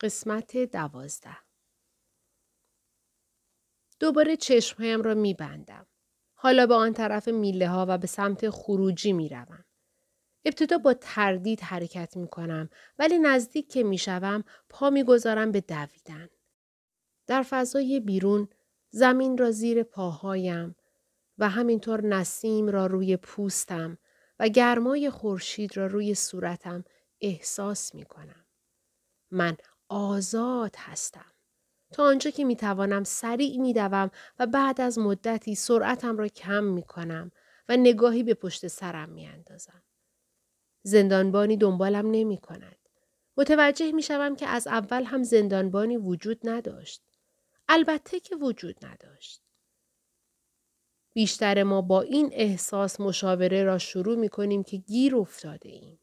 قسمت دوازده دوباره چشمهایم را می بندم. حالا به آن طرف میله ها و به سمت خروجی می روم. ابتدا با تردید حرکت می کنم ولی نزدیک که می شوم پا می گذارم به دویدن. در فضای بیرون زمین را زیر پاهایم و همینطور نسیم را روی پوستم و گرمای خورشید را روی صورتم احساس می کنم. من آزاد هستم. تا آنجا که می توانم سریع می دوم و بعد از مدتی سرعتم را کم می کنم و نگاهی به پشت سرم می اندازم. زندانبانی دنبالم نمی کند. متوجه می شوم که از اول هم زندانبانی وجود نداشت. البته که وجود نداشت. بیشتر ما با این احساس مشاوره را شروع می کنیم که گیر افتاده ایم.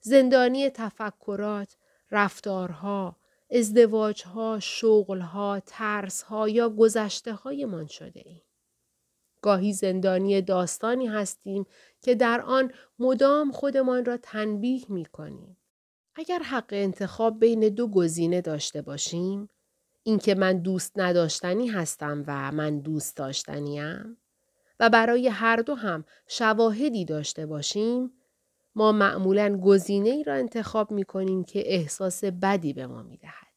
زندانی تفکرات، رفتارها، ازدواجها، شغلها، ترسها یا گذشته من شده ایم. گاهی زندانی داستانی هستیم که در آن مدام خودمان را تنبیه می کنیم. اگر حق انتخاب بین دو گزینه داشته باشیم، اینکه من دوست نداشتنی هستم و من دوست داشتنیم و برای هر دو هم شواهدی داشته باشیم، ما معمولا گزینه ای را انتخاب می کنیم که احساس بدی به ما می دهد.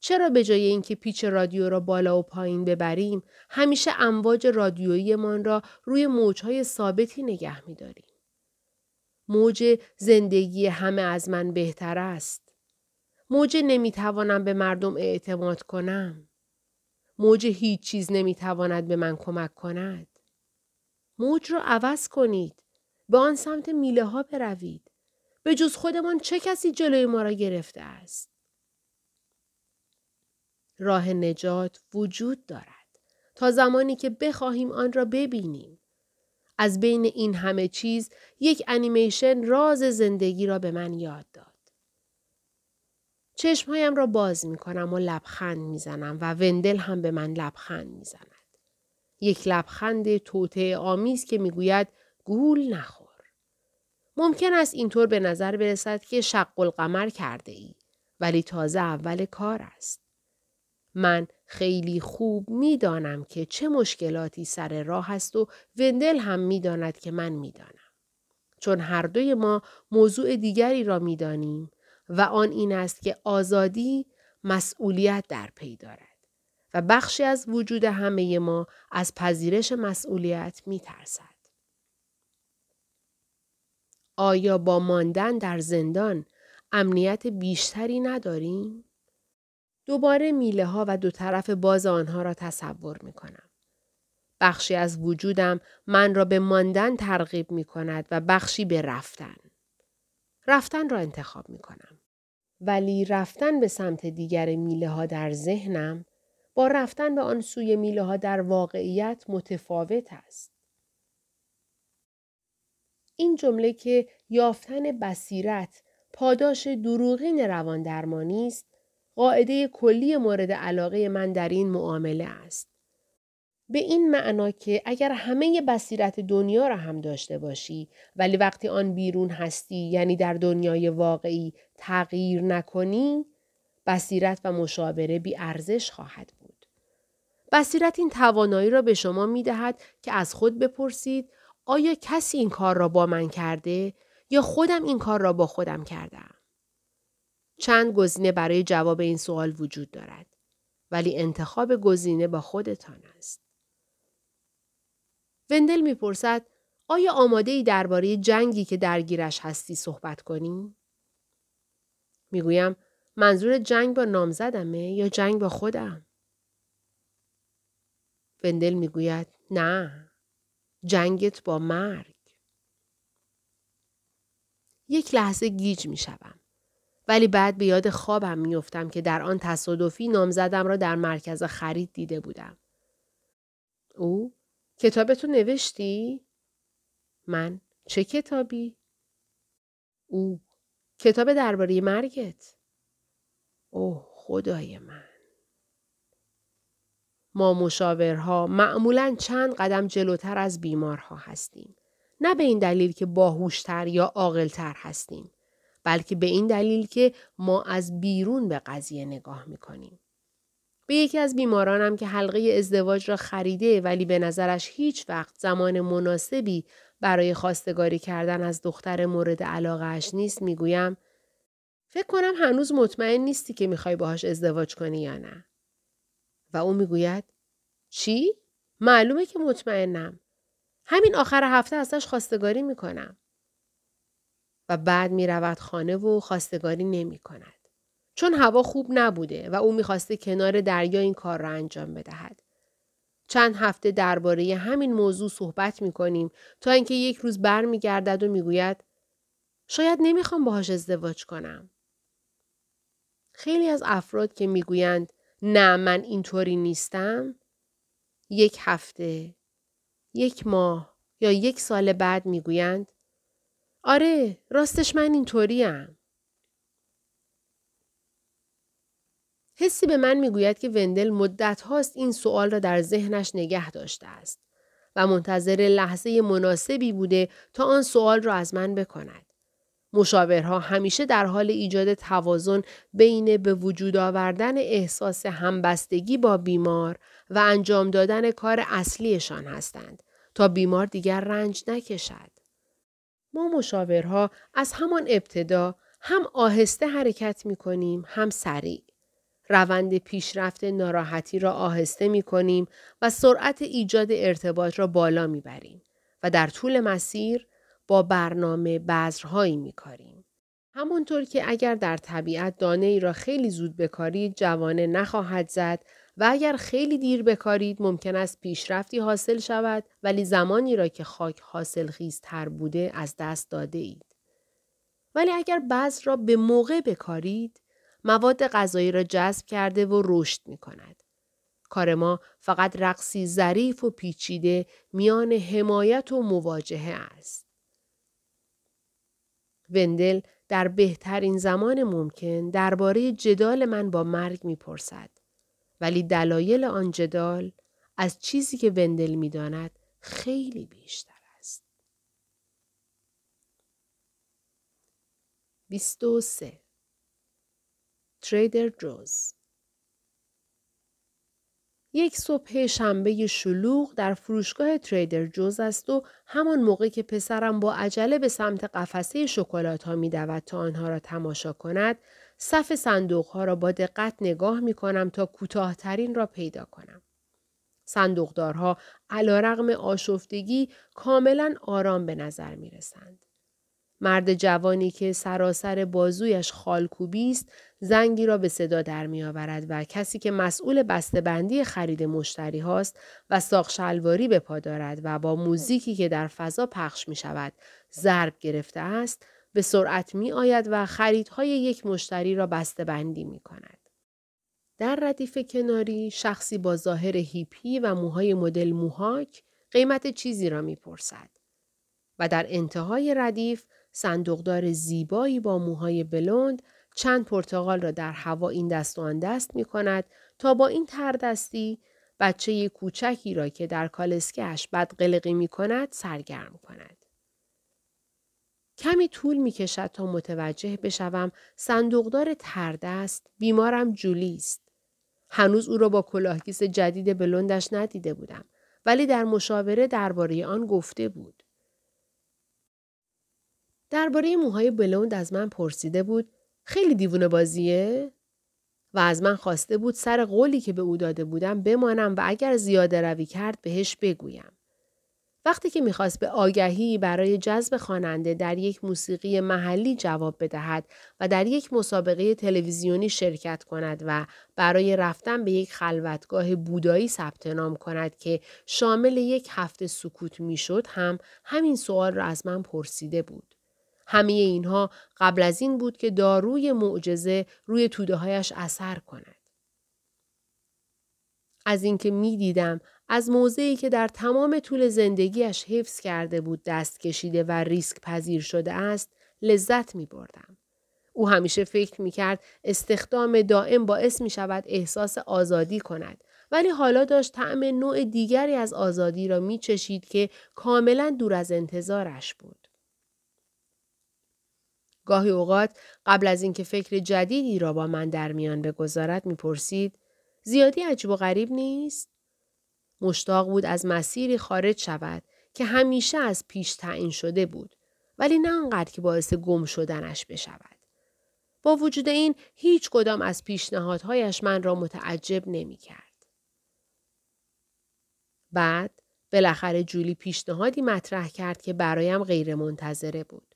چرا به جای اینکه پیچ رادیو را بالا و پایین ببریم همیشه امواج رادیوییمان را روی موجهای ثابتی نگه می داریم. موج زندگی همه از من بهتر است. موج نمی‌توانم به مردم اعتماد کنم. موج هیچ چیز نمی‌تواند به من کمک کند. موج را عوض کنید. به آن سمت میله ها بروید. به جز خودمان چه کسی جلوی ما را گرفته است؟ راه نجات وجود دارد تا زمانی که بخواهیم آن را ببینیم. از بین این همه چیز یک انیمیشن راز زندگی را به من یاد داد. چشمهایم را باز می کنم و لبخند می زنم و وندل هم به من لبخند می زند. یک لبخند توته آمیز که می گوید گول نخور. ممکن است اینطور به نظر برسد که شق القمر کرده ای ولی تازه اول کار است. من خیلی خوب می‌دانم که چه مشکلاتی سر راه است و وندل هم می‌داند که من می‌دانم. چون هر دوی ما موضوع دیگری را می‌دانیم و آن این است که آزادی مسئولیت در پی دارد و بخشی از وجود همه ما از پذیرش مسئولیت می ترسد. آیا با ماندن در زندان امنیت بیشتری نداریم؟ دوباره میله ها و دو طرف باز آنها را تصور می کنم. بخشی از وجودم من را به ماندن ترغیب می کند و بخشی به رفتن. رفتن را انتخاب می کنم. ولی رفتن به سمت دیگر میله ها در ذهنم با رفتن به آن سوی میله ها در واقعیت متفاوت است. این جمله که یافتن بصیرت پاداش دروغین روان درمانی است قاعده کلی مورد علاقه من در این معامله است. به این معنا که اگر همه بصیرت دنیا را هم داشته باشی ولی وقتی آن بیرون هستی یعنی در دنیای واقعی تغییر نکنی بصیرت و مشاوره بی ارزش خواهد بود. بصیرت این توانایی را به شما می دهد که از خود بپرسید آیا کسی این کار را با من کرده یا خودم این کار را با خودم کردم؟ چند گزینه برای جواب این سوال وجود دارد. ولی انتخاب گزینه با خودتان است. وندل می‌پرسد آیا آماده ای درباره جنگی که درگیرش هستی صحبت کنی؟ می‌گویم منظور جنگ با نامزدمه یا جنگ با خودم؟ وندل می‌گوید نه جنگت با مرگ. یک لحظه گیج می ولی بعد به یاد خوابم میافتم که در آن تصادفی نامزدم را در مرکز خرید دیده بودم. او کتابتو نوشتی؟ من چه کتابی؟ او کتاب درباره مرگت. اوه خدای من. ما مشاورها معمولا چند قدم جلوتر از بیمارها هستیم. نه به این دلیل که باهوشتر یا عاقلتر هستیم. بلکه به این دلیل که ما از بیرون به قضیه نگاه می‌کنیم. به یکی از بیمارانم که حلقه ازدواج را خریده ولی به نظرش هیچ وقت زمان مناسبی برای خواستگاری کردن از دختر مورد علاقهش نیست می‌گویم فکر کنم هنوز مطمئن نیستی که می‌خوای باهاش ازدواج کنی یا نه. و او می‌گوید چی؟ معلومه که مطمئنم. همین آخر هفته ازش خواستگاری می‌کنم. و بعد می‌رود خانه و خواستگاری نمی کند. چون هوا خوب نبوده و او می‌خواسته کنار دریا این کار را انجام بدهد. چند هفته درباره همین موضوع صحبت می کنیم تا اینکه یک روز بر می گردد و می‌گوید شاید نمی‌خوام باهاش ازدواج کنم. خیلی از افراد که می‌گویند نه من اینطوری نیستم یک هفته یک ماه یا یک سال بعد می‌گویند آره راستش من اینطوریم حسی به من می‌گوید که وندل مدت هاست این سوال را در ذهنش نگه داشته است و منتظر لحظه مناسبی بوده تا آن سوال را از من بکند. مشاورها همیشه در حال ایجاد توازن بین به وجود آوردن احساس همبستگی با بیمار و انجام دادن کار اصلیشان هستند تا بیمار دیگر رنج نکشد. ما مشاورها از همان ابتدا هم آهسته حرکت می کنیم هم سریع. روند پیشرفت ناراحتی را آهسته می کنیم و سرعت ایجاد ارتباط را بالا می بریم و در طول مسیر با برنامه بذرهایی می کاریم. همانطور که اگر در طبیعت دانه ای را خیلی زود بکارید جوانه نخواهد زد و اگر خیلی دیر بکارید ممکن است پیشرفتی حاصل شود ولی زمانی را که خاک حاصل خیزتر بوده از دست داده اید. ولی اگر بذر را به موقع بکارید مواد غذایی را جذب کرده و رشد می کند. کار ما فقط رقصی ظریف و پیچیده میان حمایت و مواجهه است. وندل در بهترین زمان ممکن درباره جدال من با مرگ می‌پرسد. ولی دلایل آن جدال از چیزی که وندل می‌داند خیلی بیشتر است. 23 تریدر جوز یک صبح شنبه شلوغ در فروشگاه تریدر جوز است و همان موقع که پسرم با عجله به سمت قفسه شکلات ها می دود تا آنها را تماشا کند صف صندوق ها را با دقت نگاه می کنم تا کوتاهترین را پیدا کنم. صندوقدارها علا رغم آشفتگی کاملا آرام به نظر می رسند. مرد جوانی که سراسر بازویش خالکوبی است زنگی را به صدا در می آورد و کسی که مسئول بسته‌بندی خرید مشتری هاست و ساق شلواری به پا دارد و با موزیکی که در فضا پخش می شود ضرب گرفته است به سرعت می آید و خریدهای یک مشتری را بسته‌بندی می کند. در ردیف کناری شخصی با ظاهر هیپی و موهای مدل موهاک قیمت چیزی را می پرسد. و در انتهای ردیف صندوقدار زیبایی با موهای بلند چند پرتغال را در هوا این دست و آن دست می کند تا با این تردستی بچه کوچکی را که در کالسکهش بد قلقی می کند سرگرم کند. کمی طول می کشد تا متوجه بشوم صندوقدار تردست بیمارم جولی است. هنوز او را با کلاهگیس جدید بلندش ندیده بودم ولی در مشاوره درباره آن گفته بود. درباره موهای بلوند از من پرسیده بود خیلی دیوونه بازیه؟ و از من خواسته بود سر قولی که به او داده بودم بمانم و اگر زیاده روی کرد بهش بگویم. وقتی که می‌خواست به آگهی برای جذب خواننده در یک موسیقی محلی جواب بدهد و در یک مسابقه تلویزیونی شرکت کند و برای رفتن به یک خلوتگاه بودایی ثبت نام کند که شامل یک هفته سکوت می‌شد هم همین سوال را از من پرسیده بود. همه اینها قبل از این بود که داروی معجزه روی توده هایش اثر کند. از اینکه می دیدم از موضعی که در تمام طول زندگیش حفظ کرده بود دست کشیده و ریسک پذیر شده است لذت می بردم. او همیشه فکر می کرد استخدام دائم باعث می شود احساس آزادی کند ولی حالا داشت طعم نوع دیگری از آزادی را می چشید که کاملا دور از انتظارش بود. گاهی اوقات قبل از اینکه فکر جدیدی را با من در میان بگذارد می‌پرسید زیادی عجیب و غریب نیست؟ مشتاق بود از مسیری خارج شود که همیشه از پیش تعیین شده بود ولی نه آنقدر که باعث گم شدنش بشود. با وجود این هیچ کدام از پیشنهادهایش من را متعجب نمی کرد. بعد بالاخره جولی پیشنهادی مطرح کرد که برایم غیر منتظره بود.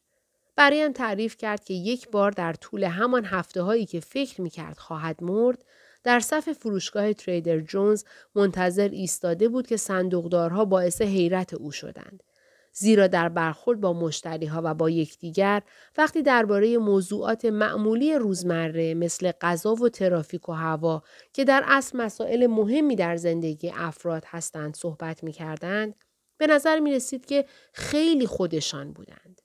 برایم تعریف کرد که یک بار در طول همان هفته هایی که فکر می کرد خواهد مرد در صف فروشگاه تریدر جونز منتظر ایستاده بود که صندوقدارها باعث حیرت او شدند. زیرا در برخورد با مشتری ها و با یکدیگر وقتی درباره موضوعات معمولی روزمره مثل غذا و ترافیک و هوا که در اصل مسائل مهمی در زندگی افراد هستند صحبت می کردند به نظر می رسید که خیلی خودشان بودند.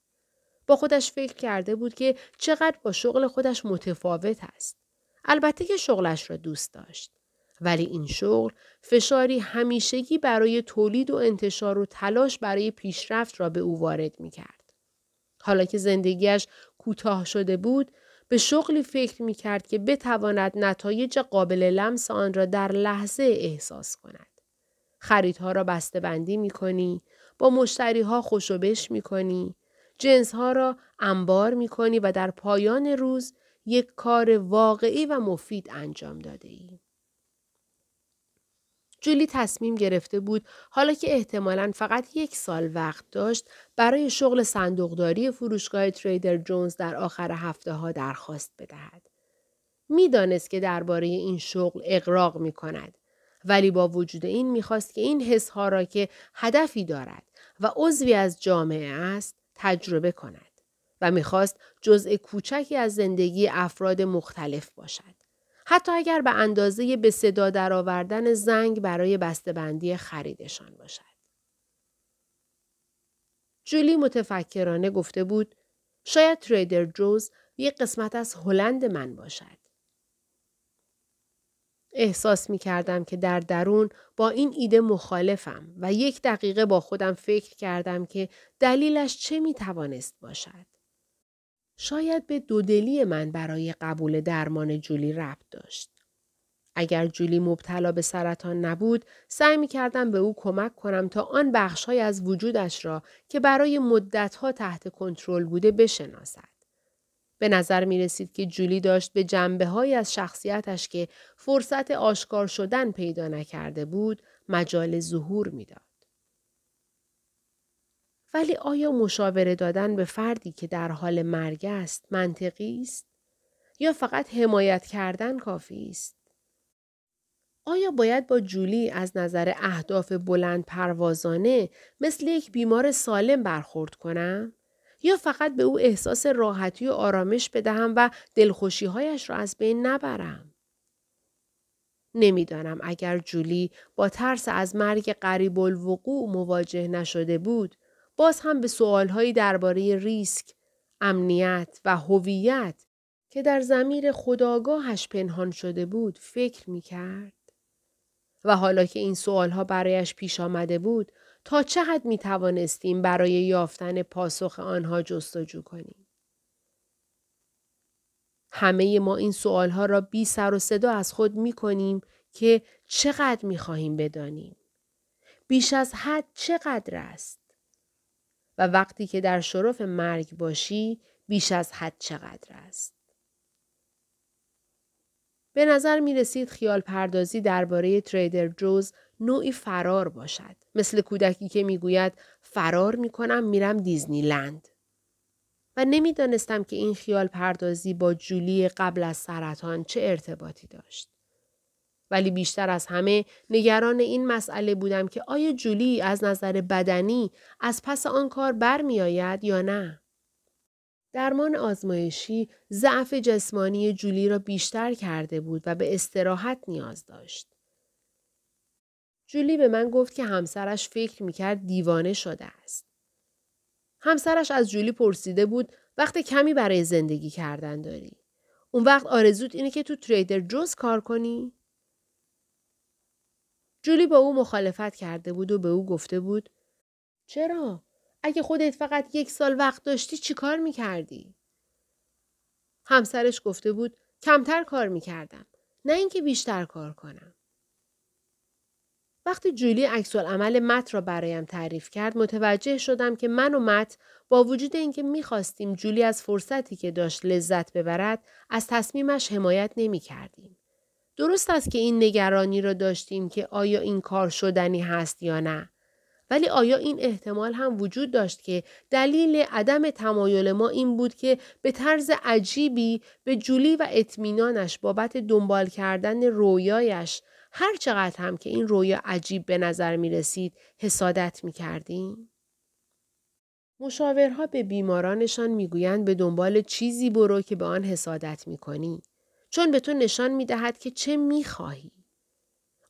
با خودش فکر کرده بود که چقدر با شغل خودش متفاوت است. البته که شغلش را دوست داشت. ولی این شغل فشاری همیشگی برای تولید و انتشار و تلاش برای پیشرفت را به او وارد می کرد. حالا که زندگیش کوتاه شده بود، به شغلی فکر می کرد که بتواند نتایج قابل لمس آن را در لحظه احساس کند. خریدها را بسته بندی می کنی، با مشتری ها خوشوبش می کنی، جنس ها را انبار می کنی و در پایان روز یک کار واقعی و مفید انجام داده ای. جولی تصمیم گرفته بود حالا که احتمالا فقط یک سال وقت داشت برای شغل صندوقداری فروشگاه تریدر جونز در آخر هفته ها درخواست بدهد. می‌دانست که درباره این شغل اقراق می کند. ولی با وجود این می‌خواست که این حس ها را که هدفی دارد و عضوی از جامعه است تجربه کند. و می‌خواست جزء کوچکی از زندگی افراد مختلف باشد. حتی اگر به اندازه به صدا درآوردن زنگ برای بسته‌بندی خریدشان باشد. جولی متفکرانه گفته بود شاید تریدر جوز یک قسمت از هلند من باشد. احساس می کردم که در درون با این ایده مخالفم و یک دقیقه با خودم فکر کردم که دلیلش چه می توانست باشد. شاید به دودلی من برای قبول درمان جولی ربط داشت. اگر جولی مبتلا به سرطان نبود، سعی می کردم به او کمک کنم تا آن بخشهای از وجودش را که برای مدتها تحت کنترل بوده بشناسد. به نظر می رسید که جولی داشت به جنبه های از شخصیتش که فرصت آشکار شدن پیدا نکرده بود، مجال ظهور می‌داد. ولی آیا مشاوره دادن به فردی که در حال مرگ است منطقی است؟ یا فقط حمایت کردن کافی است؟ آیا باید با جولی از نظر اهداف بلند پروازانه مثل یک بیمار سالم برخورد کنم؟ یا فقط به او احساس راحتی و آرامش بدهم و دلخوشیهایش را از بین نبرم؟ نمی‌دانم اگر جولی با ترس از مرگ قریب الوقوع مواجه نشده بود باز هم به سوالهایی درباره ریسک، امنیت و هویت که در زمیر خداگاهش پنهان شده بود فکر می کرد. و حالا که این سوالها برایش پیش آمده بود تا چه حد می توانستیم برای یافتن پاسخ آنها جستجو کنیم. همه ما این سوالها را بی سر و صدا از خود می کنیم که چقدر می خواهیم بدانیم. بیش از حد چقدر است؟ و وقتی که در شرف مرگ باشی بیش از حد چقدر است. به نظر می رسید خیال پردازی درباره تریدر جوز نوعی فرار باشد. مثل کودکی که می گوید فرار می کنم میرم دیزنی لند. و نمی‌دانستم که این خیال پردازی با جولی قبل از سرطان چه ارتباطی داشت. ولی بیشتر از همه نگران این مسئله بودم که آیا جولی از نظر بدنی از پس آن کار برمیآید یا نه؟ درمان آزمایشی ضعف جسمانی جولی را بیشتر کرده بود و به استراحت نیاز داشت. جولی به من گفت که همسرش فکر می‌کرد دیوانه شده است. همسرش از جولی پرسیده بود وقت کمی برای زندگی کردن داری. اون وقت آرزوت اینه که تو تریدر جوز کار کنی؟ جولی با او مخالفت کرده بود و به او گفته بود چرا؟ اگه خودت فقط یک سال وقت داشتی چی کار می‌کردی؟ همسرش گفته بود کمتر کار می‌کردم. نه اینکه بیشتر کار کنم. وقتی جولی عکس عمل مت را برایم تعریف کرد متوجه شدم که من و مت با وجود اینکه می‌خواستیم جولی از فرصتی که داشت لذت ببرد از تصمیمش حمایت نمی کردیم. درست است که این نگرانی را داشتیم که آیا این کار شدنی هست یا نه. ولی آیا این احتمال هم وجود داشت که دلیل عدم تمایل ما این بود که به طرز عجیبی به جولی و اطمینانش بابت دنبال کردن رویایش هر چقدر هم که این رویا عجیب به نظر می رسید حسادت می کردیم؟ مشاورها به بیمارانشان می‌گویند به دنبال چیزی برو که به آن حسادت می کنی. چون به تو نشان می دهد که چه می خواهی.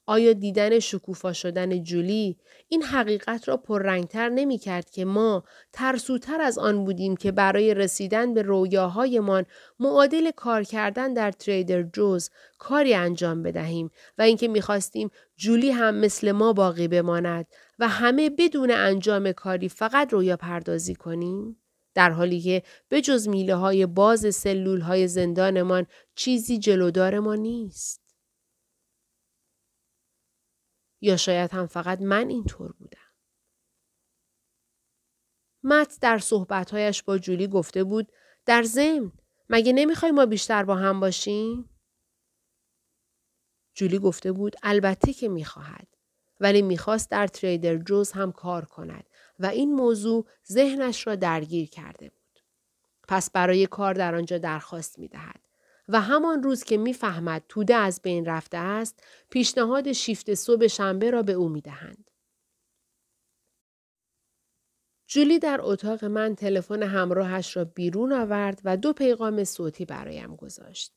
آیا دیدن شکوفا شدن جولی این حقیقت را پررنگتر نمی کرد که ما ترسوتر از آن بودیم که برای رسیدن به رویاهایمان معادل کار کردن در تریدر جوز کاری انجام بدهیم و اینکه می‌خواستیم جولی هم مثل ما باقی بماند و همه بدون انجام کاری فقط رویا پردازی کنیم؟ در حالی که به جز میله های باز سلول های زندانمان چیزی جلودار ما نیست. یا شاید هم فقط من اینطور بودم. مت در صحبتهایش با جولی گفته بود در ضمن مگه نمی‌خوای ما بیشتر با هم باشیم؟ جولی گفته بود البته که می‌خواهد ولی می‌خواست در تریدر جوز هم کار کند و این موضوع ذهنش را درگیر کرده بود. پس برای کار در آنجا درخواست می‌دهد. و همان روز که می‌فهمد توده از بین رفته است پیشنهاد شیفت صبح شنبه را به او می‌دهند. جولی در اتاق من تلفن همراهش را بیرون آورد و دو پیغام صوتی برایم گذاشت.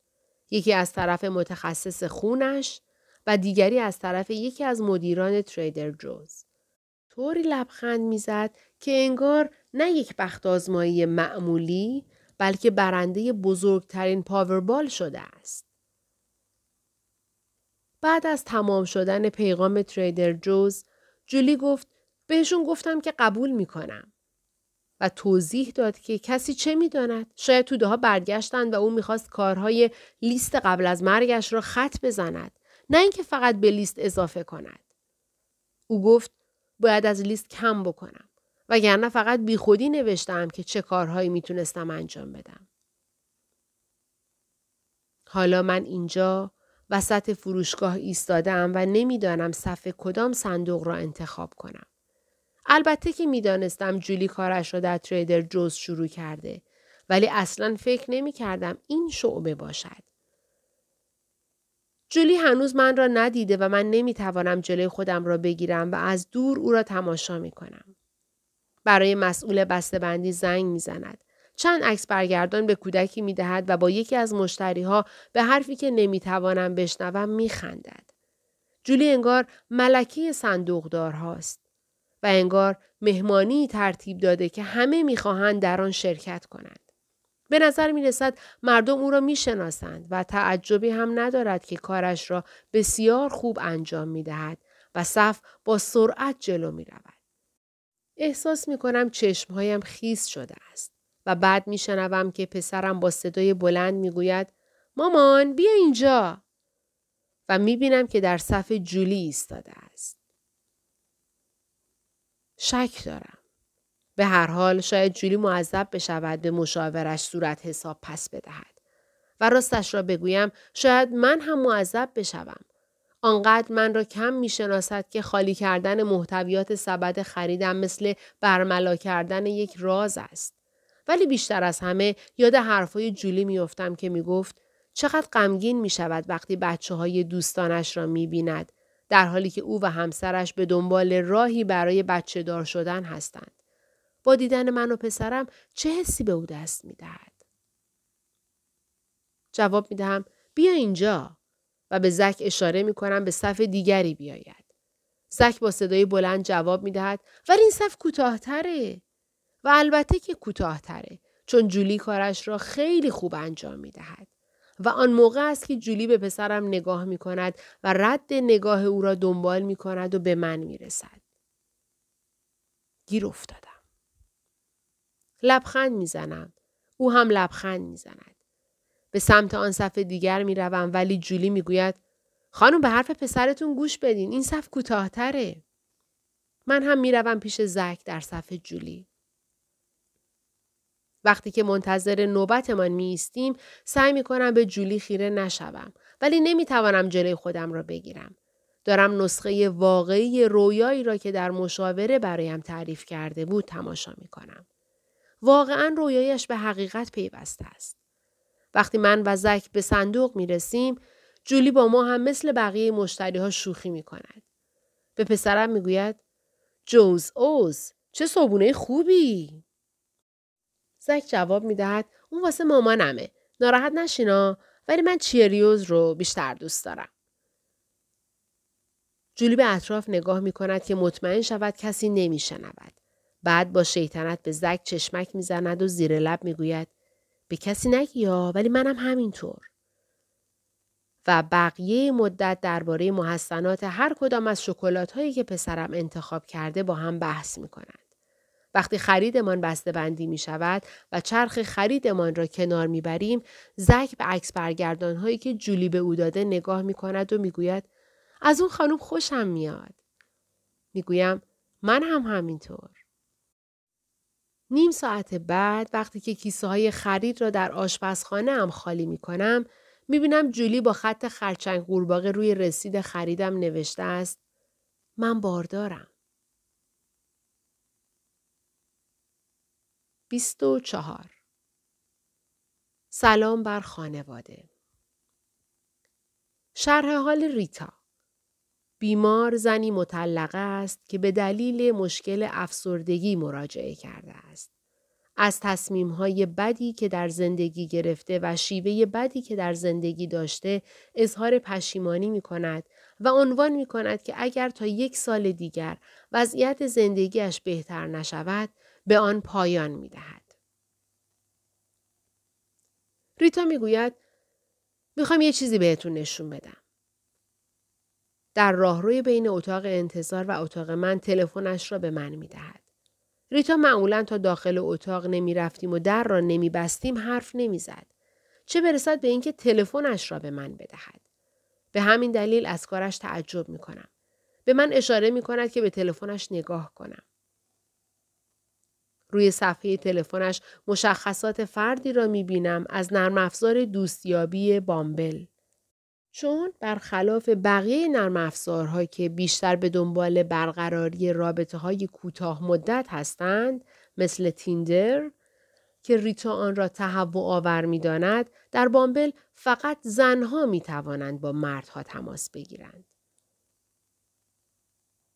یکی از طرف متخصص خونش و دیگری از طرف یکی از مدیران تریدر جوز. طوری لبخند می‌زد که انگار نه یک بخت آزمایی معمولی بلکه برنده بزرگترین پاوربال شده است. بعد از تمام شدن پیغام تریدر جوز، جولی گفت بهشون گفتم که قبول می‌کنم. و توضیح داد که کسی چه می‌داند شاید توده ها برگشتند و او می‌خواست کارهای لیست قبل از مرگش را خط بزند نه اینکه فقط به لیست اضافه کند او گفت باید از لیست کم بکنم وگرنه فقط بیخودی نوشتم که چه کارهایی می‌تونستم انجام بدم. حالا من اینجا وسط فروشگاه ایستادم و نمی‌دانم صفحه کدام صندوق را انتخاب کنم. البته که می‌دانستم جولی کارش را در تریدر جوز شروع کرده ولی اصلا فکر نمی کردم این شعبه باشد. جولی هنوز من را ندیده و من نمی توانم جلوی خودم را بگیرم و از دور او را تماشا می کنم. برای مسئول بندی زنگ می‌زند. چند عکس برگردان به کودکی می دهد و با یکی از مشتری ها به حرفی که نمی‌توانم بشنوم میخندد. جولی انگار ملکی صندوقدار هاست و انگار مهمانی ترتیب داده که همه می‌خواهند در آن شرکت کنند. به نظر می رسد مردم او را می شناسند و تعجبی هم ندارد که کارش را بسیار خوب انجام می دهد و صف با سرعت جلو می رود. احساس می کنم چشمهایم خیس شده است و بعد می شنوم که پسرم با صدای بلند می گوید مامان بیا اینجا و می بینم که در صف جولی ایستاده است. شک دارم. به هر حال شاید جولی معذب بشود به مشاورش صورت حساب پس بدهد. و راستش را بگویم شاید من هم معذب بشوم آنقدر من را کم می شناسد که خالی کردن محتویات سبد خریدم مثل برملا کردن یک راز است. ولی بیشتر از همه یاد حرفای جولی میافتم که می گفت چقدر غمگین می شود وقتی بچه های دوستانش را می بیند در حالی که او و همسرش به دنبال راهی برای بچه دار شدن هستند. با دیدن من و پسرم چه حسی به او دست می دهد؟ جواب می دهم بیا اینجا. و به زک اشاره می کنم به صف دیگری بیاید. زک با صدای بلند جواب می دهد ولی این صف کوتاهتره. و البته که کوتاهتره چون جولی کارش را خیلی خوب انجام می دهد. و آن موقع است که جولی به پسرم نگاه می کند و رد نگاه او را دنبال می کند و به من می رسد. گیر افتادم. لبخند می زنم. او هم لبخند می زند. به سمت آن صف دیگر می روم ولی جولی می گوید خانم به حرف پسرتون گوش بدین این صف کوتاهتره. من هم می روم پیش زک در صف جولی. وقتی که منتظر نوبتمان می ایستیم سعی می کنم به جولی خیره نشوم ولی نمی توانم جلوی خودم را بگیرم. دارم نسخه واقعی رویایی را که در مشاوره برایم تعریف کرده بود تماشا می کنم. واقعا رویایش به حقیقت پیوسته است. وقتی من و زک به صندوق می رسیم، جولی با ما هم مثل بقیه مشتری ها شوخی می کند. به پسرم می گوید جوز اوز چه صابونه خوبی. زک جواب می دهد اون واسه مامانمه. ناراحت نشینا ولی من چیریوز رو بیشتر دوست دارم. جولی به اطراف نگاه می کند که مطمئن شود کسی نمی شنود. بعد با شیطنت به زک چشمک می‌زند و زیر لب می‌گوید به کسی نگیا ولی منم همینطور. و بقیه مدت درباره محسنات هر کدام از شکلات هایی که پسرم انتخاب کرده با هم بحث می کنند. وقتی خریدمان بسته بندی می شود و چرخ خریدمان را کنار می بریم، زک به عکس برگردان هایی که جولی به او داده نگاه می کند و می گوید از اون خانم خوشم میاد. می گویم من هم همینطور. نیم ساعت بعد وقتی که کیسه های خرید را در آشپزخانه هم خالی می کنم می بینم جولی با خط خرچنگ قورباغه روی رسید خریدم نوشته است من باردارم. بیست و چهار. سلام بر خانواده. شرح حال ریتا. بیمار زنی مطلقه است که به دلیل مشکل افسردگی مراجعه کرده است. از تصمیمهای بدی که در زندگی گرفته و شیوه بدی که در زندگی داشته اظهار پشیمانی می کند و عنوان می کند که اگر تا یک سال دیگر وضعیت زندگیش بهتر نشود به آن پایان می دهد. ریتا می گوید می‌خوام یه چیزی بهتون نشون بدم. در راهروی بین اتاق انتظار و اتاق من تلفنش را به من می دهد. ریتا معمولا تا داخل اتاق نمی رفتیم و در را نمی بستیم حرف نمی زد. چه برسد به اینکه تلفنش را به من بدهد. به همین دلیل از کارش تعجب می کنم. به من اشاره می کند که به تلفنش نگاه کنم. روی صفحه تلفنش مشخصات فردی را می بینم از نرم افزار دوستیابی بامبل. چون برخلاف بقیه نرم افزارها که بیشتر به دنبال برقراری رابطه های کوتاه مدت هستند مثل تیندر که ریتا آن را تهوع آور می داند در بامبل فقط زنها می توانند با مردها تماس بگیرند.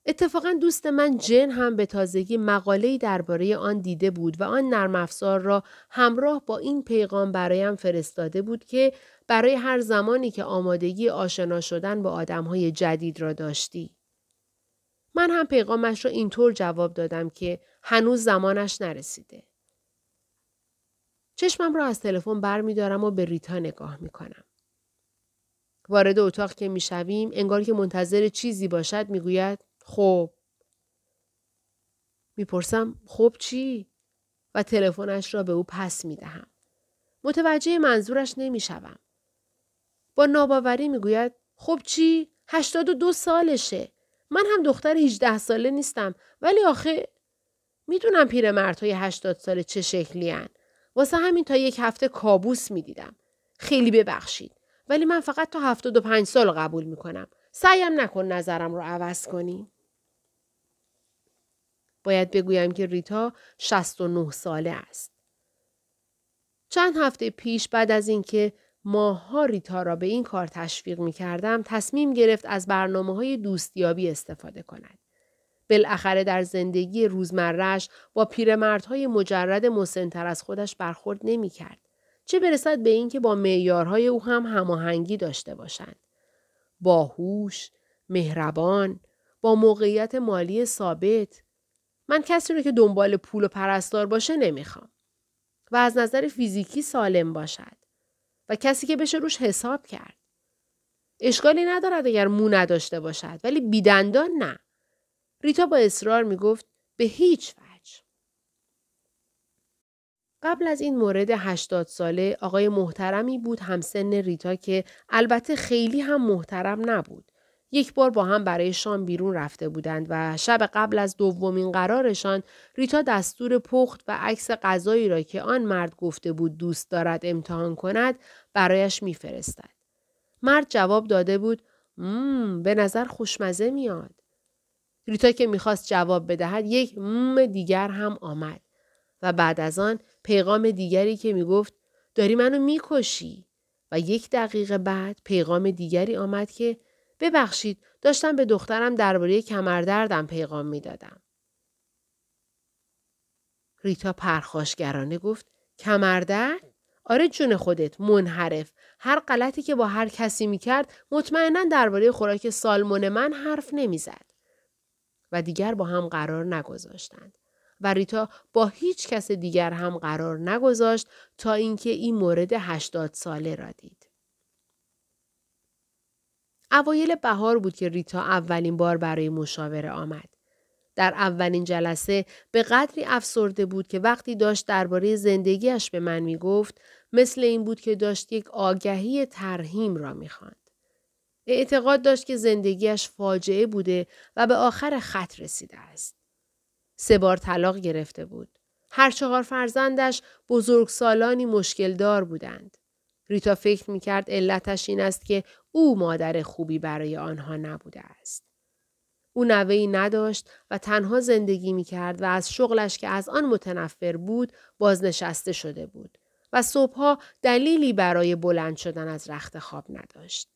اتفاقا دوست من جن هم به تازگی مقاله‌ای درباره آن دیده بود و آن نرم افزار را همراه با این پیغام برایم فرستاده بود که برای هر زمانی که آمادگی آشنا شدن با آدمهای جدید را داشتی. من هم پیغامش را اینطور جواب دادم که هنوز زمانش نرسیده. چشمم را از تلفن بر می دارم و به ریتا نگاه می کنم. وارد اتاق که می شویم انگار که منتظر چیزی باشد می گوید خب می‌پرسم خب چی؟ و تلفنش را به او پس می دهم. متوجه منظورش نمی شوم. با ناباوری می‌گوید خب چی؟ هشتاد و دو سالشه. من هم دختر 18 ساله نیستم ولی آخه می‌دونم پیرمردهای هشتاد ساله چه شکلی هن. واسه همین تا یک هفته کابوس می‌دیدم. خیلی ببخشید. ولی من فقط تا هفتاد و پنج سال قبول می‌کنم. سعیم نکن نظرم رو عوض کنی. باید بگویم که ریتا 69 ساله است. چند هفته پیش بعد از اینکه ماهها ریتا را به این کار تشویق می کردم تصمیم گرفت از برنامه های دوستیابی استفاده کند. بالاخره در زندگی روزمرهش با پیرمردهای مجرد مسنتر از خودش برخورد نمی کرد. چه برسد به اینکه با معیارهای او هم هماهنگی داشته باشند. باهوش، مهربان، با موقعیت مالی ثابت، من کسی رو که دنبال پول و پرستار باشه نمی‌خوام. و از نظر فیزیکی سالم باشد. و کسی که بشه روش حساب کرد. اشکالی ندارد اگر مو نداشته باشد ولی بیدندان نه. ریتا با اصرار می‌گفت به هیچ وجه. قبل از این مورد 80 ساله آقای محترمی بود همسن ریتا که البته خیلی هم محترم نبود. یک بار با هم برای شام بیرون رفته بودند و شب قبل از دومین قرارشان ریتا دستور پخت و عکس غذایی را که آن مرد گفته بود دوست دارد امتحان کند برایش میفرستد. مرد جواب داده بود مم به نظر خوشمزه میاد. ریتا که می‌خواست جواب بدهد یک مم دیگر هم آمد و بعد از آن پیغام دیگری که می‌گفت داری منو می‌کشی و یک دقیقه بعد پیغام دیگری آمد که ببخشید داشتم به دخترم درباره کمردردم پیغام می‌دادم. ریتا پرخاشگرانه گفت کمردرد؟ آره جون خودت منحرف هر غلطی که با هر کسی می‌کرد مطمئنا درباره خوراک سالمون من حرف نمی‌زد و دیگر با هم قرار نگذاشتند و ریتا با هیچ کس دیگر هم قرار نگذاشت تا اینکه این مورد هشتاد ساله را دید. اوایل بهار بود که ریتا اولین بار برای مشاوره آمد. در اولین جلسه به قدری افسرده بود که وقتی داشت درباره زندگیش به من می گفت مثل این بود که داشت یک آگهی ترهیم را می خواند. اعتقاد داشت که زندگیش فاجعه بوده و به آخر خط رسیده است. سه بار طلاق گرفته بود. هر چهار فرزندش بزرگ سالانی مشکل دار بودند. ریتا فکر می کرد علتش این است که او مادر خوبی برای آنها نبوده است. او نوهی نداشت و تنها زندگی می کرد و از شغلش که از آن متنفر بود بازنشسته شده بود و صبحها دلیلی برای بلند شدن از رخت خواب نداشت.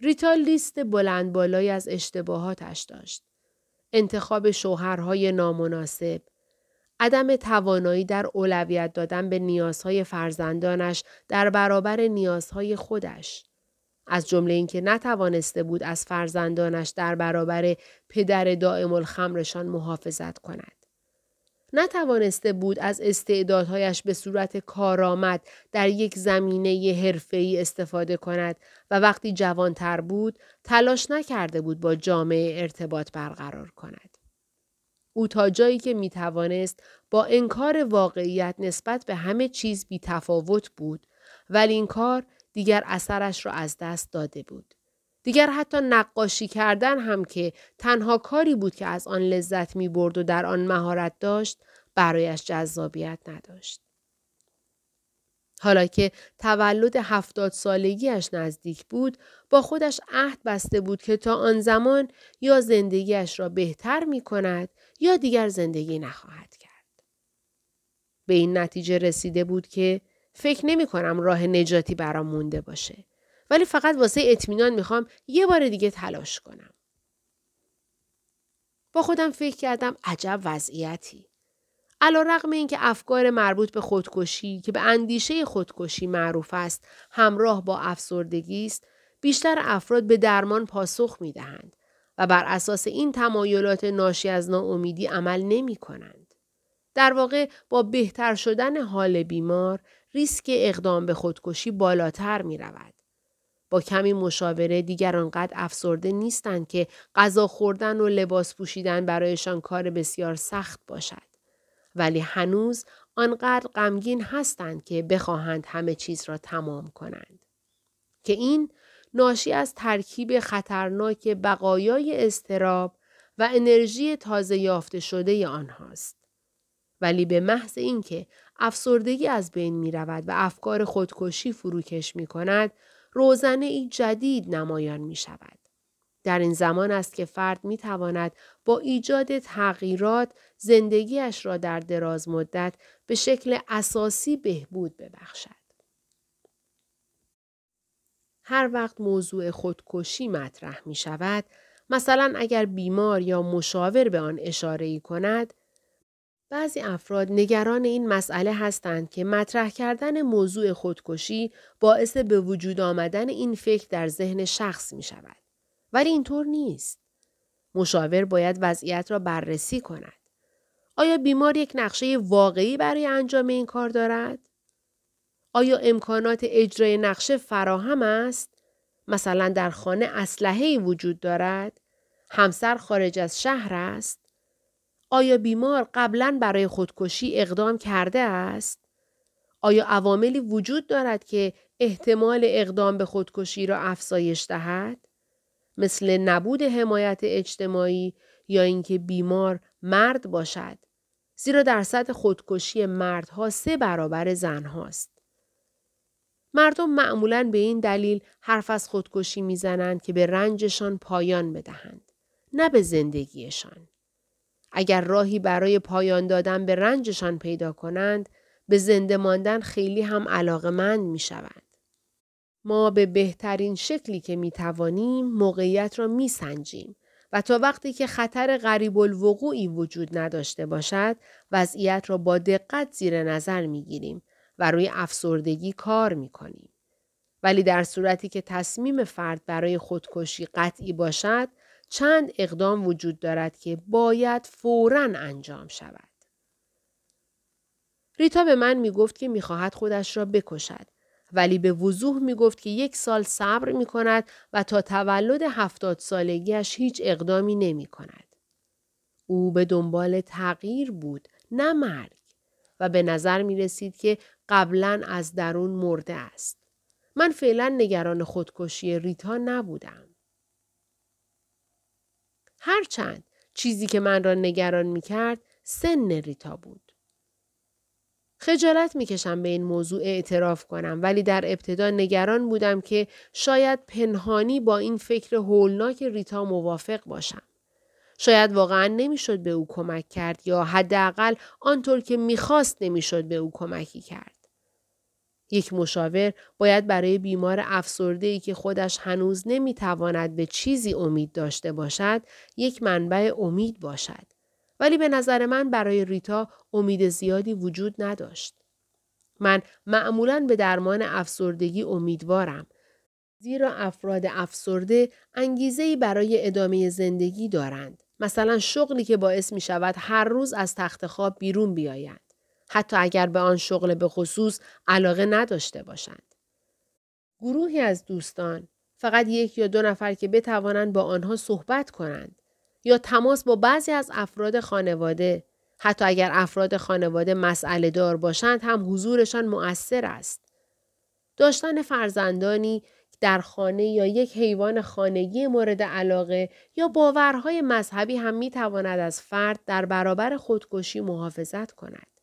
ریتا لیست بلند بالای از اشتباهاتش داشت. انتخاب شوهرهای نامناسب، عدم توانایی در اولویت دادن به نیازهای فرزندانش در برابر نیازهای خودش. از جمله اینکه نتوانسته بود از فرزندانش در برابر پدر دائم الخمرشان محافظت کند. نتوانسته بود از استعدادهایش به صورت کارآمد در یک زمینه حرفه‌ای استفاده کند و وقتی جوانتر بود تلاش نکرده بود با جامعه ارتباط برقرار کند. او تا جایی که می توانست با انکار واقعیت نسبت به همه چیز بی تفاوت بود ولی این کار دیگر اثرش را از دست داده بود. دیگر حتی نقاشی کردن هم که تنها کاری بود که از آن لذت می برد و در آن مهارت داشت برایش جذابیت نداشت. حالا که تولد هفتاد سالگیش نزدیک بود با خودش عهد بسته بود که تا آن زمان یا زندگیش را بهتر می کند یا دیگر زندگی نخواهد کرد. به این نتیجه رسیده بود که فکر نمی کنم راه نجاتی برام مونده باشه. ولی فقط واسه اطمینان می‌خوام یه بار دیگه تلاش کنم. با خودم فکر کردم عجب وضعیتی. علا رقم این که افکار مربوط به خودکشی که به اندیشه خودکشی معروف است همراه با افسردگی است بیشتر افراد به درمان پاسخ می دهند و بر اساس این تمایلات ناشی از ناامیدی عمل نمی کنند. در واقع با بهتر شدن حال بیمار ریسک اقدام به خودکشی بالاتر می رود. با کمی مشاوره دیگر آنقدر افسرده نیستند که غذا خوردن و لباس پوشیدن برایشان کار بسیار سخت باشد. ولی هنوز آنقدر غمگین هستند که بخواهند همه چیز را تمام کنند. که این ناشی از ترکیب خطرناک بقایای استراب و انرژی تازه یافته شده آنهاست. ولی به محض اینکه افسردگی از بین می رود و افکار خودکشی فروکش می کند، روزنه ای جدید نمایان می شود. در این زمان است که فرد می تواند با ایجاد تغییرات زندگیش را در دراز مدت به شکل اساسی بهبود ببخشد. هر وقت موضوع خودکشی مطرح می شود، مثلا اگر بیمار یا مشاور به آن اشاره ای کند، بعضی افراد نگران این مسئله هستند که مطرح کردن موضوع خودکشی باعث به وجود آمدن این فکر در ذهن شخص می شود. ولی اینطور نیست. مشاور باید وضعیت را بررسی کند. آیا بیمار یک نقشه واقعی برای انجام این کار دارد؟ آیا امکانات اجرای نقشه فراهم است؟ مثلا در خانه اسلحه‌ای وجود دارد؟ همسر خارج از شهر است؟ آیا بیمار قبلا برای خودکشی اقدام کرده است؟ آیا عواملی وجود دارد که احتمال اقدام به خودکشی را افزایش دهد؟ مثل نبود حمایت اجتماعی یا اینکه بیمار مرد باشد زیرا درصد خودکشی مردها سه برابر زنهاست. مردم معمولا به این دلیل حرف از خودکشی می‌زنند که به رنجشان پایان بدهند نه به زندگیشان. اگر راهی برای پایان دادن به رنجشان پیدا کنند به زنده ماندن خیلی هم علاقمند می شوند. ما به بهترین شکلی که می توانیم موقعیت را می سنجیم و تا وقتی که خطر غریب الوقوعی وجود نداشته باشد وضعیت را با دقت زیر نظر می گیریم و روی افسردگی کار می کنیم. ولی در صورتی که تصمیم فرد برای خودکشی قطعی باشد چند اقدام وجود دارد که باید فورا انجام شود. ریتا به من گفت که می خواهد خودش را بکشد ولی به وضوح می گفت که یک سال صبر می کند و تا تولد هفتاد سالگیش هیچ اقدامی نمی کند. او به دنبال تغییر بود نه مرگ و به نظر می رسید که قبلا از درون مرده است. من فعلا نگران خودکشی ریتا نبودم. هرچند چیزی که من را نگران می کرد سن ریتا بود. خجالت می‌کشم به این موضوع اعتراف کنم ولی در ابتدا نگران بودم که شاید پنهانی با این فکر هولناک ریتا موافق باشم. شاید واقعا نمی‌شد به او کمک کرد یا حداقل آنطور که می‌خواست نمی‌شد به او کمکی کرد. یک مشاور باید برای بیمار افسرده ای که خودش هنوز نمی‌تواند به چیزی امید داشته باشد یک منبع امید باشد. ولی به نظر من برای ریتا امید زیادی وجود نداشت. من معمولا به درمان افسردگی امیدوارم. زیرا افراد افسرده انگیزه برای ادامه زندگی دارند. مثلا شغلی که باعث می شود هر روز از تخت خواب بیرون بیایند. حتی اگر به آن شغل به خصوص علاقه نداشته باشند. گروهی از دوستان فقط یک یا دو نفر که بتوانند با آنها صحبت کنند یا تماس با بعضی از افراد خانواده حتی اگر افراد خانواده مسئله دار باشند هم حضورشان مؤثر است. داشتن فرزندانی در خانه یا یک حیوان خانگی مورد علاقه یا باورهای مذهبی هم می تواند از فرد در برابر خودکشی محافظت کند.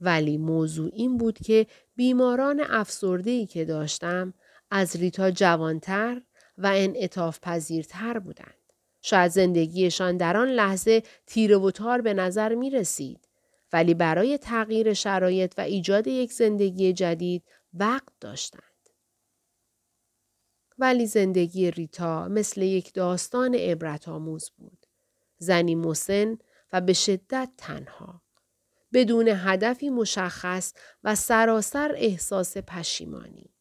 ولی موضوع این بود که بیماران افسرده‌ای که داشتم از ریتا جوانتر و انعطاف پذیرتر بودند. شاید زندگیشان در آن لحظه تیره و تار به نظر می رسید. ولی برای تغییر شرایط و ایجاد یک زندگی جدید وقت داشتند. ولی زندگی ریتا مثل یک داستان عبرت آموز بود. زنی مسن و به شدت تنها. بدون هدفی مشخص و سراسر احساس پشیمانی.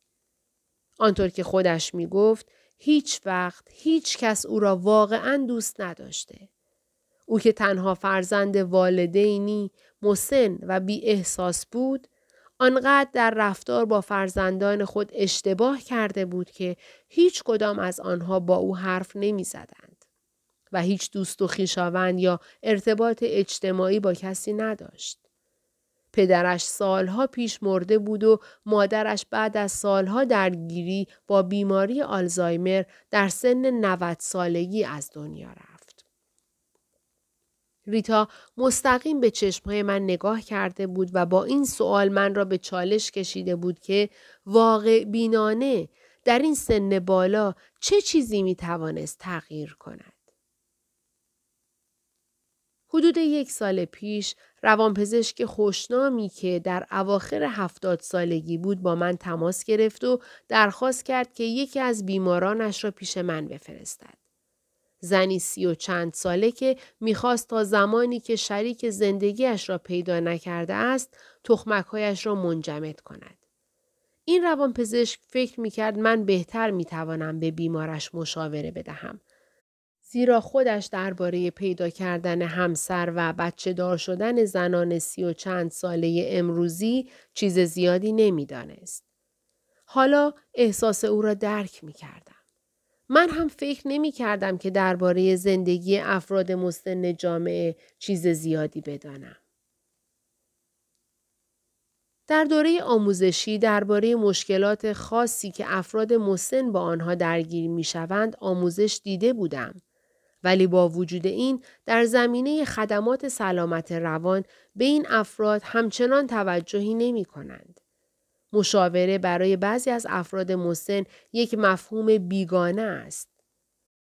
آنطور که خودش می گفت هیچ وقت هیچ کس او را واقعا دوست نداشته. او که تنها فرزند والدینی مسن و بی احساس بود آنقدر در رفتار با فرزندان خود اشتباه کرده بود که هیچ کدام از آنها با او حرف نمی زدند و هیچ دوست و خیشاوند یا ارتباط اجتماعی با کسی نداشت. پدرش سالها پیش مرده بود و مادرش بعد از سالها درگیری با بیماری آلزایمر در سن 90 سالگی از دنیا رفت. ریتا مستقیم به چشمهای من نگاه کرده بود و با این سوال من را به چالش کشیده بود که واقع بینانه در این سن بالا چه چیزی می توانست تغییر کند. حدود یک سال پیش روانپزشک خوشنامی که در اواخر هفتاد سالگی بود با من تماس گرفت و درخواست کرد که یکی از بیمارانش را پیش من بفرستد. زنی سی و چند ساله که می‌خواست تا زمانی که شریک زندگیش را پیدا نکرده است تخمکهایش را منجمد کند. این روانپزشک فکر می‌کرد من بهتر می‌توانم به بیمارش مشاوره بدهم زیرا خودش درباره پیدا کردن همسر و بچه دار شدن زنان سی و چند ساله امروزی چیز زیادی نمی‌دانست. حالا احساس او را درک می کردم. من هم فکر نمی کردم که درباره زندگی افراد مسن جامعه چیز زیادی بدانم. در دوره آموزشی درباره مشکلات خاصی که افراد مسن با آنها درگیر می شوند آموزش دیده بودم. ولی با وجود این در زمینه خدمات سلامت روان به این افراد همچنان توجهی نمی کنند. مشاوره برای بعضی از افراد مسن یک مفهوم بیگانه است.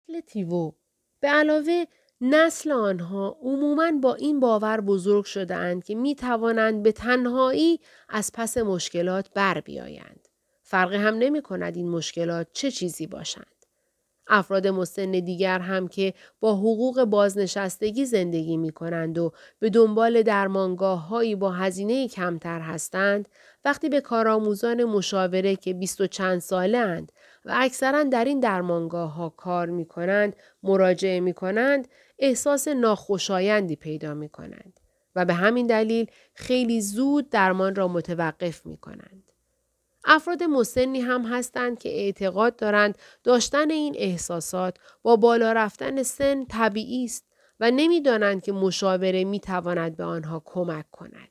لتیوو به علاوه نسل آنها عموماً با این باور بزرگ شده اند که می توانند به تنهایی از پس مشکلات بر بیایند. فرقی هم نمی کند این مشکلات چه چیزی باشند. افراد مسن دیگر هم که با حقوق بازنشستگی زندگی می کنند و به دنبال درمانگاه هایی با هزینه کمتر هستند وقتی به کارآموزان مشاوره که بیست و چند ساله اند و اکثرا در این درمانگاه ها کار می کنند مراجعه می کنند احساس ناخوشایندی پیدا می کنند و به همین دلیل خیلی زود درمان را متوقف می کنند. افراد مسنی هم هستند که اعتقاد دارند داشتن این احساسات با بالا رفتن سن طبیعی است و نمی‌دانند که مشاوره می تواند به آنها کمک کند.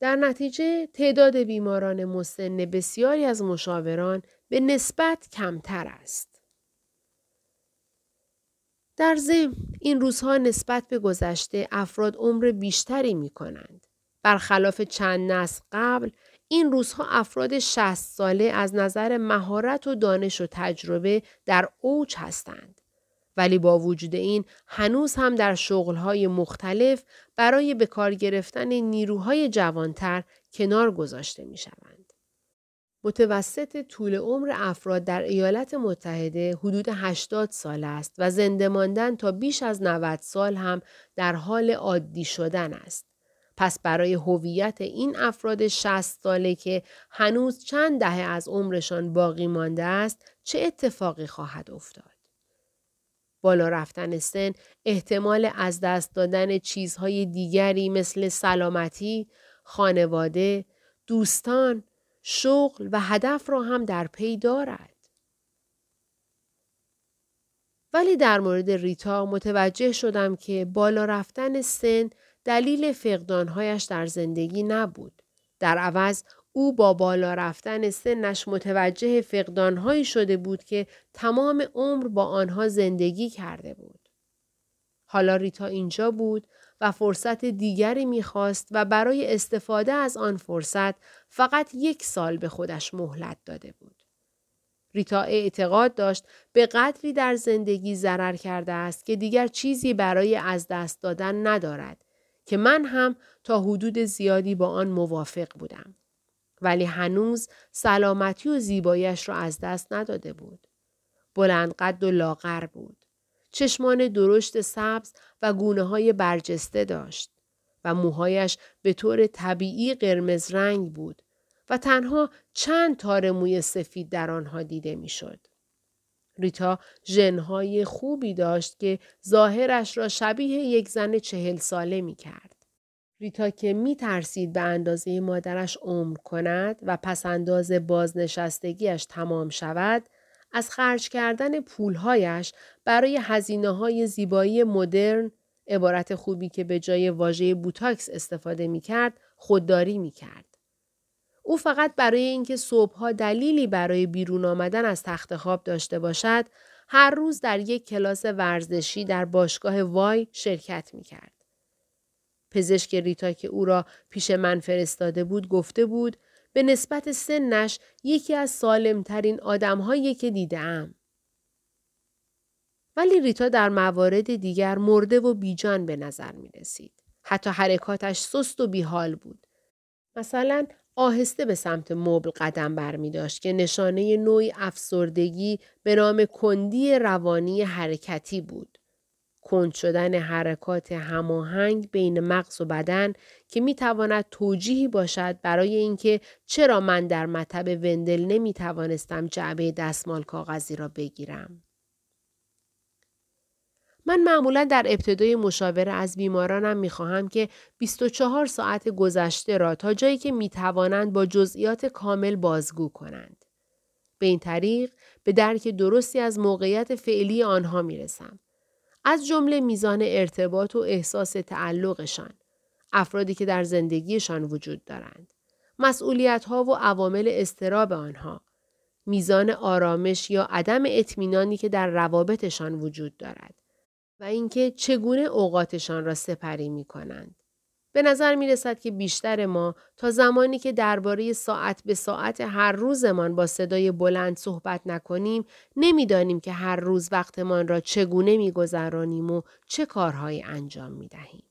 در نتیجه تعداد بیماران مسن بسیاری از مشاوران به نسبت کمتر است. در ضمن این روزها نسبت به گذشته افراد عمر بیشتری می کنند. برخلاف چند نسل قبل این روزها افراد 60 ساله از نظر مهارت و دانش و تجربه در اوج هستند. ولی با وجود این هنوز هم در شغلهای مختلف برای به کار گرفتن نیروهای جوانتر کنار گذاشته می شوند. متوسط طول عمر افراد در ایالات متحده حدود 80 سال است و زنده ماندن تا بیش از 90 سال هم در حال عادی شدن است. پس برای هویت این افراد 60 ساله که هنوز چند دهه از عمرشان باقی مانده است چه اتفاقی خواهد افتاد؟ بالا رفتن سن احتمال از دست دادن چیزهای دیگری مثل سلامتی، خانواده، دوستان، شغل و هدف را هم در پی دارد. ولی در مورد ریتا متوجه شدم که بالا رفتن سن دلیل فقدانهایش در زندگی نبود. در عوض او با بالا رفتن سنش متوجه فقدانهایی شده بود که تمام عمر با آنها زندگی کرده بود. حالا ریتا اینجا بود و فرصت دیگری می‌خواست و برای استفاده از آن فرصت فقط یک سال به خودش مهلت داده بود. ریتا اعتقاد داشت به قدری در زندگی ضرر کرده است که دیگر چیزی برای از دست دادن ندارد که من هم تا حدود زیادی با آن موافق بودم. ولی هنوز سلامتی و زیبایش را از دست نداده بود. بلند قد و لاغر بود. چشمان درشت سبز و گونه های برجسته داشت و موهایش به طور طبیعی قرمز رنگ بود و تنها چند تار موی سفید در آنها دیده می‌شد. ریتا ژنهای خوبی داشت که ظاهرش را شبیه یک زن چهل ساله می کرد. ریتا که می ترسید به اندازه مادرش عمر کند و پس انداز بازنشستگیش تمام شود، از خرج کردن پولهایش برای هزینه های زیبایی مدرن عبارت خوبی که به جای واژه بوتاکس استفاده می کرد خودداری می کرد. او فقط برای اینکه صبحها دلیلی برای بیرون آمدن از تخت خواب داشته باشد هر روز در یک کلاس ورزشی در باشگاه وای شرکت می کرد. پزشک ریتا که او را پیش من فرستاده بود گفته بود به نسبت سنش یکی از سالمترین آدمهایی که دیدم. ولی ریتا در موارد دیگر مرده و بیجان به نظر می رسید. حتی حرکاتش سست و بیحال بود. مثلا آهسته به سمت مبل قدم بر می داشت که نشانه نوعی افسردگی به نام کندی روانی حرکتی بود. کند شدن حرکات هماهنگ بین مغز و بدن که می تواند توجیهی باشد برای اینکه چرا من در مطب وندل نمی توانستم جعبه دستمال کاغذی را بگیرم. من معمولا در ابتدای مشاوره از بیمارانم می خواهم که 24 ساعت گذشته را تا جایی که می توانند با جزئیات کامل بازگو کنند. به این طریق به درک درستی از موقعیت فعلی آنها می رسم. از جمله میزان ارتباط و احساس تعلقشان. افرادی که در زندگیشان وجود دارند. مسئولیت ها و عوامل استراب آنها. میزان آرامش یا عدم اطمینانی که در روابطشان وجود دارد. و اینکه چگونه اوقاتشان را سپری می کنند. به نظر می رسد که بیشتر ما تا زمانی که درباره ساعت به ساعت هر روزمان با صدای بلند صحبت نکنیم نمی‌دانیم که هر روز وقتمان را چگونه می گذرانیم و چه کارهایی انجام می دهیم.